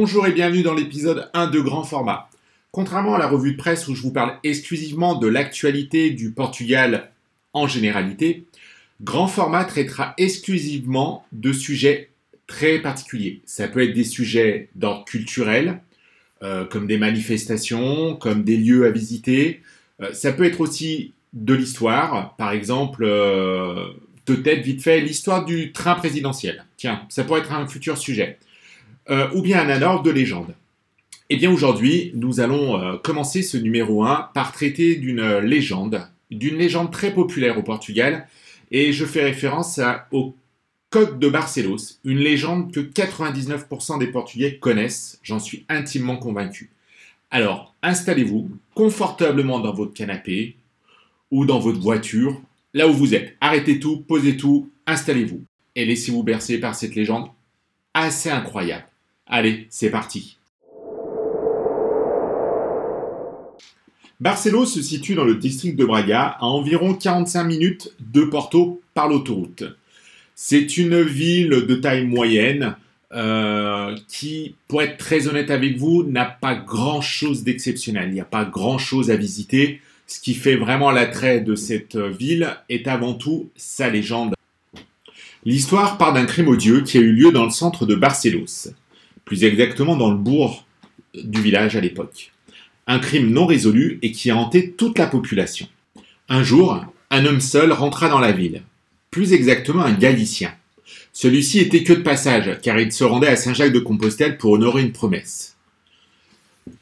Bonjour et bienvenue dans l'épisode 1 de grand format. Contrairement à la revue de presse où je vous parle exclusivement de l'actualité du Portugal en généralité, grand format traitera exclusivement de sujets très particuliers. Ça peut être des sujets d'ordre culturel, euh, comme des manifestations, comme des lieux à visiter. Euh, ça peut être aussi de l'histoire, par exemple, euh, de tête vite fait, l'histoire du train présidentiel. Tiens, ça pourrait être un futur sujet. Euh, ou bien un ordre de légende. Eh bien aujourd'hui, nous allons euh, commencer ce numéro 1 par traiter d'une légende, d'une légende très populaire au Portugal, et je fais référence au coq de Barcelos, une légende que 99% des Portugais connaissent, j'en suis intimement convaincu. Alors, installez-vous confortablement dans votre canapé ou dans votre voiture, là où vous êtes. Arrêtez tout, posez tout, installez-vous et laissez-vous bercer par cette légende assez incroyable. Allez, c'est parti. Barcelos se situe dans le district de Braga, à environ 45 minutes de Porto par l'autoroute. C'est une ville de taille moyenne euh, qui, pour être très honnête avec vous, n'a pas grand-chose d'exceptionnel. Il n'y a pas grand-chose à visiter. Ce qui fait vraiment l'attrait de cette ville est avant tout sa légende. L'histoire part d'un crime odieux qui a eu lieu dans le centre de Barcelos plus exactement dans le bourg du village à l'époque. Un crime non résolu et qui a hanté toute la population. Un jour, un homme seul rentra dans la ville, plus exactement un Galicien. Celui-ci était que de passage, car il se rendait à Saint-Jacques-de-Compostelle pour honorer une promesse.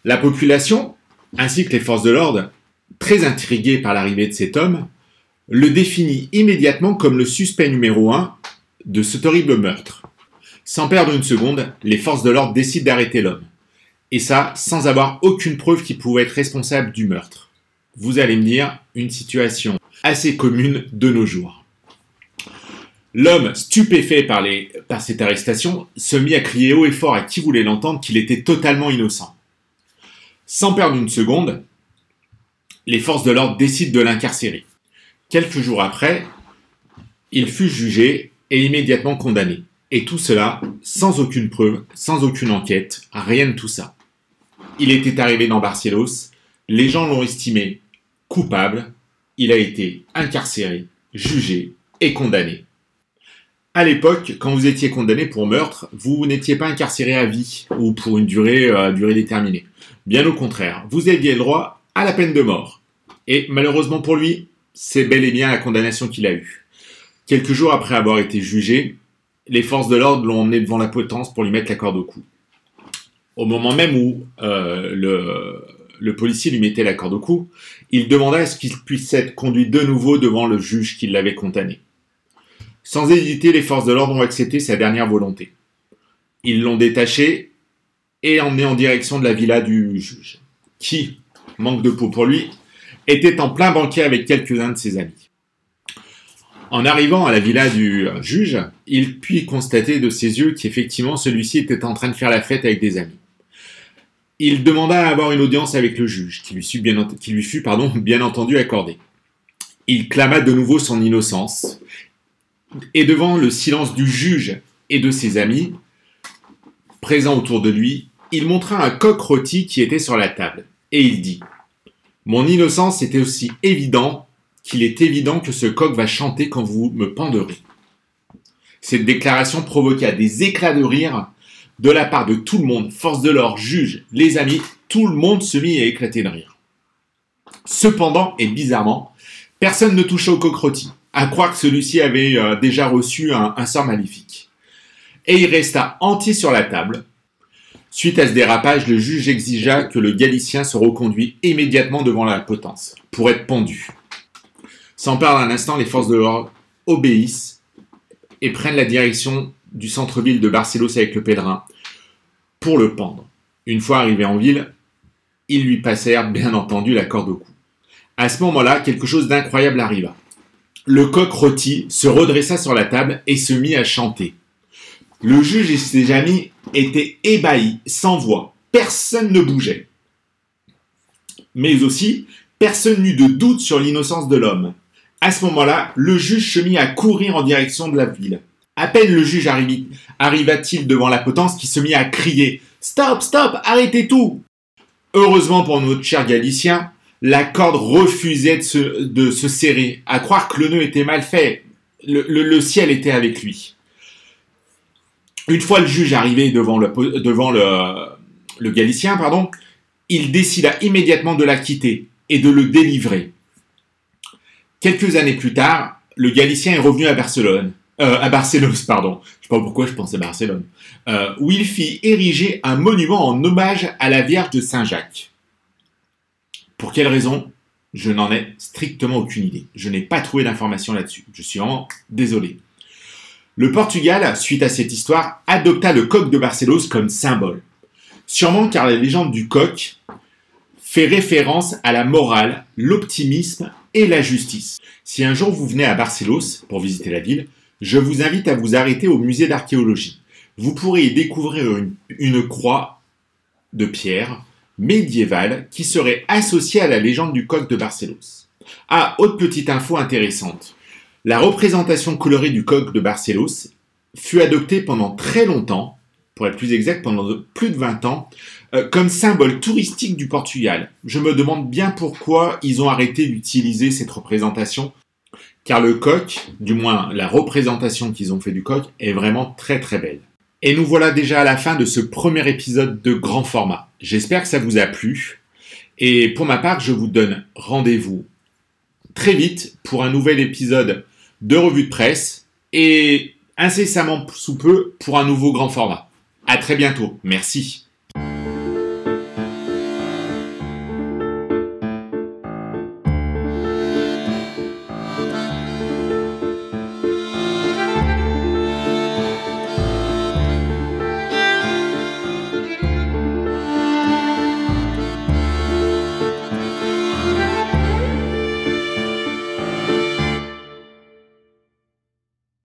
La population, ainsi que les forces de l'ordre, très intriguées par l'arrivée de cet homme, le définit immédiatement comme le suspect numéro un de cet horrible meurtre. Sans perdre une seconde, les forces de l'ordre décident d'arrêter l'homme. Et ça, sans avoir aucune preuve qu'il pouvait être responsable du meurtre. Vous allez me dire, une situation assez commune de nos jours. L'homme, stupéfait par, cette arrestation, se mit à crier haut et fort à qui voulait l'entendre qu'il était totalement innocent. Sans perdre une seconde, les forces de l'ordre décident de l'incarcérer. Quelques jours après, il fut jugé et immédiatement condamné. Et tout cela sans aucune preuve, sans aucune enquête, rien de tout ça. Il était arrivé dans Barcelos, les gens l'ont estimé coupable, il a été incarcéré, jugé et condamné. À l'époque, quand vous étiez condamné pour meurtre, vous n'étiez pas incarcéré à vie ou pour une durée, euh, durée déterminée. Bien au contraire, vous aviez le droit à la peine de mort. Et malheureusement pour lui, c'est bel et bien la condamnation qu'il a eue. Quelques jours après avoir été jugé, les forces de l'ordre l'ont emmené devant la potence pour lui mettre la corde au cou. Au moment même où euh, le, policier lui mettait la corde au cou, il demanda à ce qu'il puisse être conduit de nouveau devant le juge qui l'avait condamné. Sans hésiter, les forces de l'ordre ont accepté sa dernière volonté. Ils l'ont détaché et emmené en direction de la villa du juge, qui, manque de peau pour lui, était en plein banquet avec quelques-uns de ses amis. En arrivant à la villa du juge, il put constater de ses yeux qu'effectivement celui-ci était en train de faire la fête avec des amis. Il demanda à avoir une audience avec le juge, qui lui fut bien, pardon, bien entendu accordée. Il clama de nouveau son innocence, et devant le silence du juge et de ses amis, présents autour de lui, il montra un coq rôti qui était sur la table, et il dit Mon innocence était aussi évidente qu'il est évident que ce coq va chanter quand vous me penderez. Cette déclaration provoqua des éclats de rire de la part de tout le monde, force de l'ordre, juge, les amis, tout le monde se mit à éclater de rire. Cependant, et bizarrement, personne ne toucha au coq rôti, à croire que celui-ci avait euh, déjà reçu un, un sort maléfique. Et il resta entier sur la table. Suite à ce dérapage, le juge exigea que le Galicien se reconduit immédiatement devant la potence, pour être pendu. Sans perdre un instant, les forces de l'ordre obéissent et prennent la direction du centre-ville de Barcelos avec le pèlerin pour le pendre. Une fois arrivé en ville, ils lui passèrent bien entendu la corde au cou. À ce moment-là, quelque chose d'incroyable arriva. Le coq rôti se redressa sur la table et se mit à chanter. Le juge et ses amis étaient ébahis, sans voix. Personne ne bougeait. Mais aussi, personne n'eut de doute sur l'innocence de l'homme. À ce moment-là, le juge se mit à courir en direction de la ville. À peine le juge arriva-t-il devant la potence qui se mit à crier Stop, stop, arrêtez tout Heureusement pour notre cher Galicien, la corde refusait de se, serrer, à croire que le nœud était mal fait. Le, ciel était avec lui. Une fois le juge arrivé devant le, Galicien, il décida immédiatement de la quitter et de le délivrer. Quelques années plus tard, le Galicien est revenu à Barcelone, euh, à Barcelos, pardon. Je sais pas pourquoi je pensais Barcelone, euh, où il fit ériger un monument en hommage à la Vierge de Saint-Jacques. Pour quelle raison? Je n'en ai strictement aucune idée. Je n'ai pas trouvé d'informations là-dessus. Je suis vraiment désolé. Le Portugal, suite à cette histoire, adopta le coq de Barcelos comme symbole. Sûrement car la légende du coq fait référence à la morale, l'optimisme et la justice. Si un jour vous venez à Barcelos pour visiter la ville, je vous invite à vous arrêter au musée d'archéologie. Vous pourrez y découvrir une, croix de pierre médiévale qui serait associée à la légende du coq de Barcelos. Ah, autre petite info intéressante. La représentation colorée du coq de Barcelos fut adoptée pendant très longtemps, pour être plus exact pendant plus de 20 ans, euh, comme symbole touristique du Portugal. Je me demande bien pourquoi ils ont arrêté d'utiliser cette représentation, car le coq, du moins la représentation qu'ils ont fait du coq, est vraiment très très belle. Et nous voilà déjà à la fin de ce premier épisode de grand format. J'espère que ça vous a plu. Et pour ma part, je vous donne rendez-vous très vite pour un nouvel épisode de revue de presse et incessamment sous peu pour un nouveau grand format. À très bientôt. Merci.